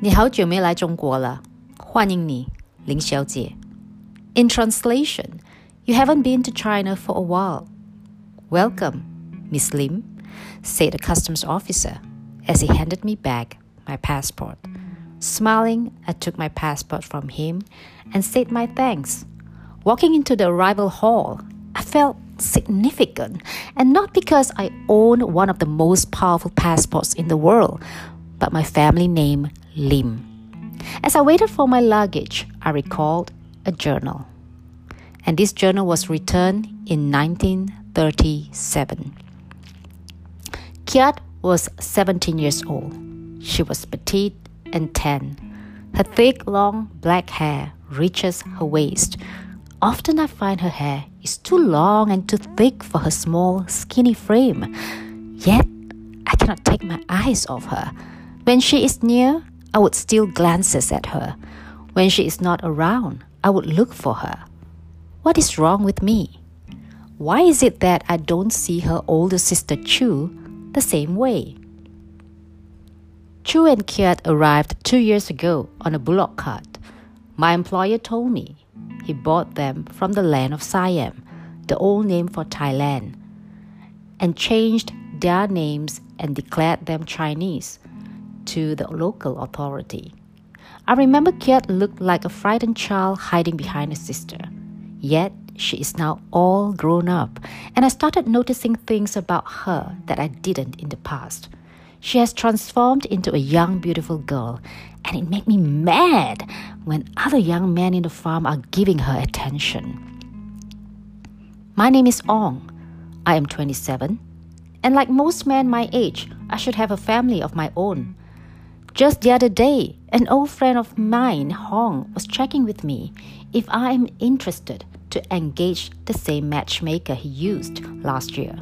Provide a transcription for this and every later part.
你好久没来中国了，欢迎你，林小姐。In translation, you haven't been to China for a while. Welcome, Miss Lim, said the customs officer as he handed me back my passport. Smiling, I took my passport from him and said my thanks. Walking into the arrival hall, I felt significant, and not because I own one of the most powerful passports in the world, but my family name Lim. As I waited for my luggage, I recalled a journal. And this journal was returned in 1937. Kiat was 17 years old. She was petite and tan. Her thick, long black hair reaches her waist. Often I find her hair is too long and too thick for her small, skinny frame. Yet I cannot take my eyes off her. When she is near, I would steal glances at her. When she is not around, I would look for her. What is wrong with me? Why is it that I don't see her older sister Chu the same way? Chu and Kiat arrived two years ago on a bullock cart. My employer told me he bought them from the land of Siam, the old name for Thailand, and changed their names and declared them Chinese to the local authority. I remember Kiat looked like a frightened child hiding behind her sister. Yet she is now all grown up, and I started noticing things about her that I didn't in the past. She has transformed into a young, beautiful girl, and it made me mad when other young men in the farm are giving her attention. My name is Ong. I am 27, and like most men my age, I should have a family of my own. Just the other day, an old friend of mine, Hong, was checking with me if I am interested to engage the same matchmaker he used last year.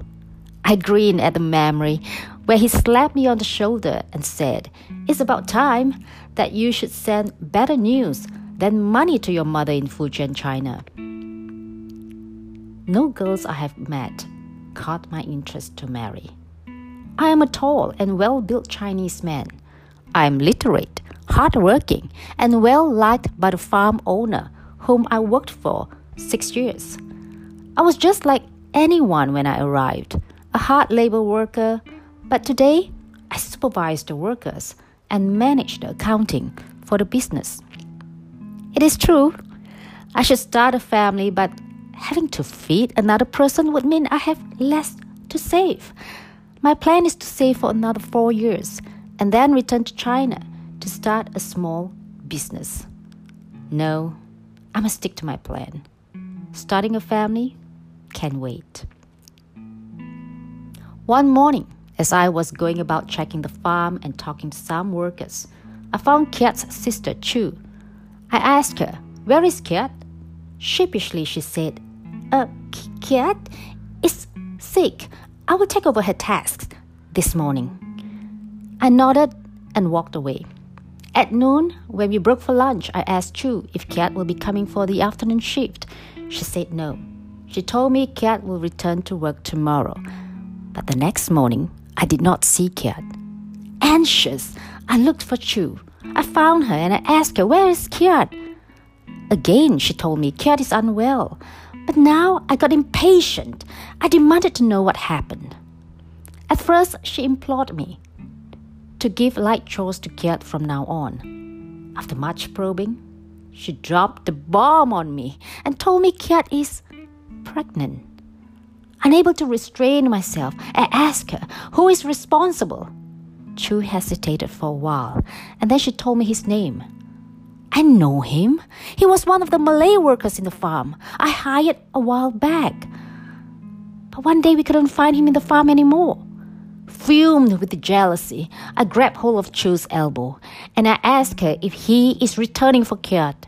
I grinned at the memory where he slapped me on the shoulder and said, It's about time that you should send better news than money to your mother in Fujian, China. No girls I have met caught my interest to marry. I am a tall and well built Chinese man. I am literate, hardworking, and well liked by the farm owner whom I worked for six years. I was just like anyone when I arrived, a hard labor worker but today, I supervise the workers and manage the accounting for the business. It is true, I should start a family, but having to feed another person would mean I have less to save. My plan is to save for another four years and then return to China to start a small business. No, I must stick to my plan. Starting a family can wait. One morning, as I was going about checking the farm and talking to some workers, I found Kiat's sister Chu. I asked her, Where is Kiat? Sheepishly, she said, Uh, Kiat is sick. I will take over her tasks this morning. I nodded and walked away. At noon, when we broke for lunch, I asked Chu if Kiat will be coming for the afternoon shift. She said no. She told me Kiat will return to work tomorrow. But the next morning, I did not see Kiat. Anxious, I looked for Chu. I found her and I asked her, Where is Kiat? Again, she told me Kiat is unwell. But now I got impatient. I demanded to know what happened. At first, she implored me to give light chores to Kiat from now on. After much probing, she dropped the bomb on me and told me Kiat is pregnant. Unable to restrain myself, I asked her, Who is responsible? Chu hesitated for a while, and then she told me his name. I know him. He was one of the Malay workers in the farm I hired a while back. But one day we couldn't find him in the farm anymore. Fumed with jealousy, I grabbed hold of Chu's elbow and I asked her if he is returning for Kiat.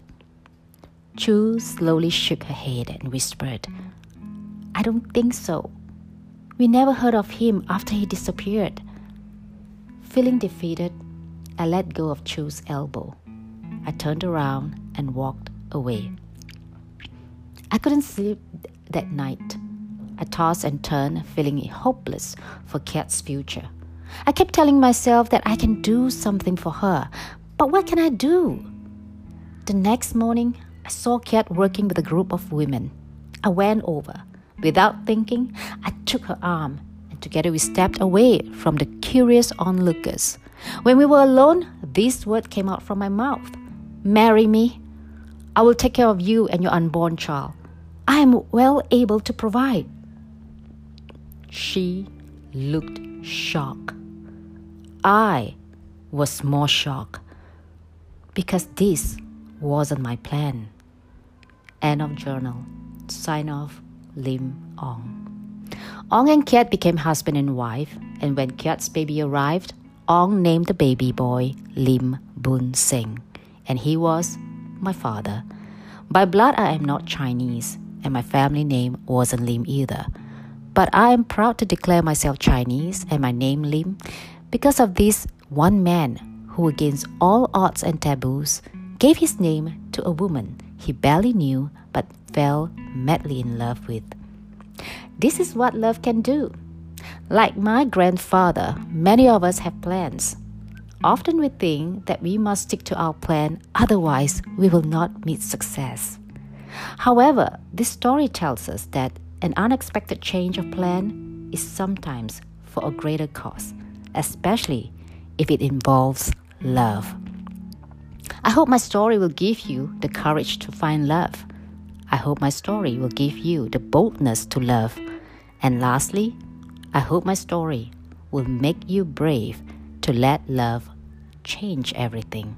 Chu slowly shook her head and whispered, I don't think so. We never heard of him after he disappeared. Feeling defeated, I let go of Chu's elbow. I turned around and walked away. I couldn't sleep that night. I tossed and turned, feeling hopeless for Kiat's future. I kept telling myself that I can do something for her, But what can I do? The next morning, I saw Kat working with a group of women. I went over. Without thinking, I took her arm, and together we stepped away from the curious onlookers. When we were alone, this word came out from my mouth Marry me. I will take care of you and your unborn child. I am well able to provide. She looked shocked. I was more shocked because this wasn't my plan. End of journal. Sign off, Lim Ong. Ong and Kiat became husband and wife, and when Kiat's baby arrived, Ong named the baby boy Lim Bun Sing, and he was my father. By blood, I am not Chinese, and my family name wasn't Lim either. But I am proud to declare myself Chinese and my name Lim because of this one man who, against all odds and taboos, gave his name to a woman he barely knew but fell madly in love with. This is what love can do. Like my grandfather, many of us have plans. Often we think that we must stick to our plan, otherwise, we will not meet success. However, this story tells us that an unexpected change of plan is sometimes for a greater cause, especially if it involves love. I hope my story will give you the courage to find love. I hope my story will give you the boldness to love. And lastly, I hope my story will make you brave to let love change everything.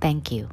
Thank you.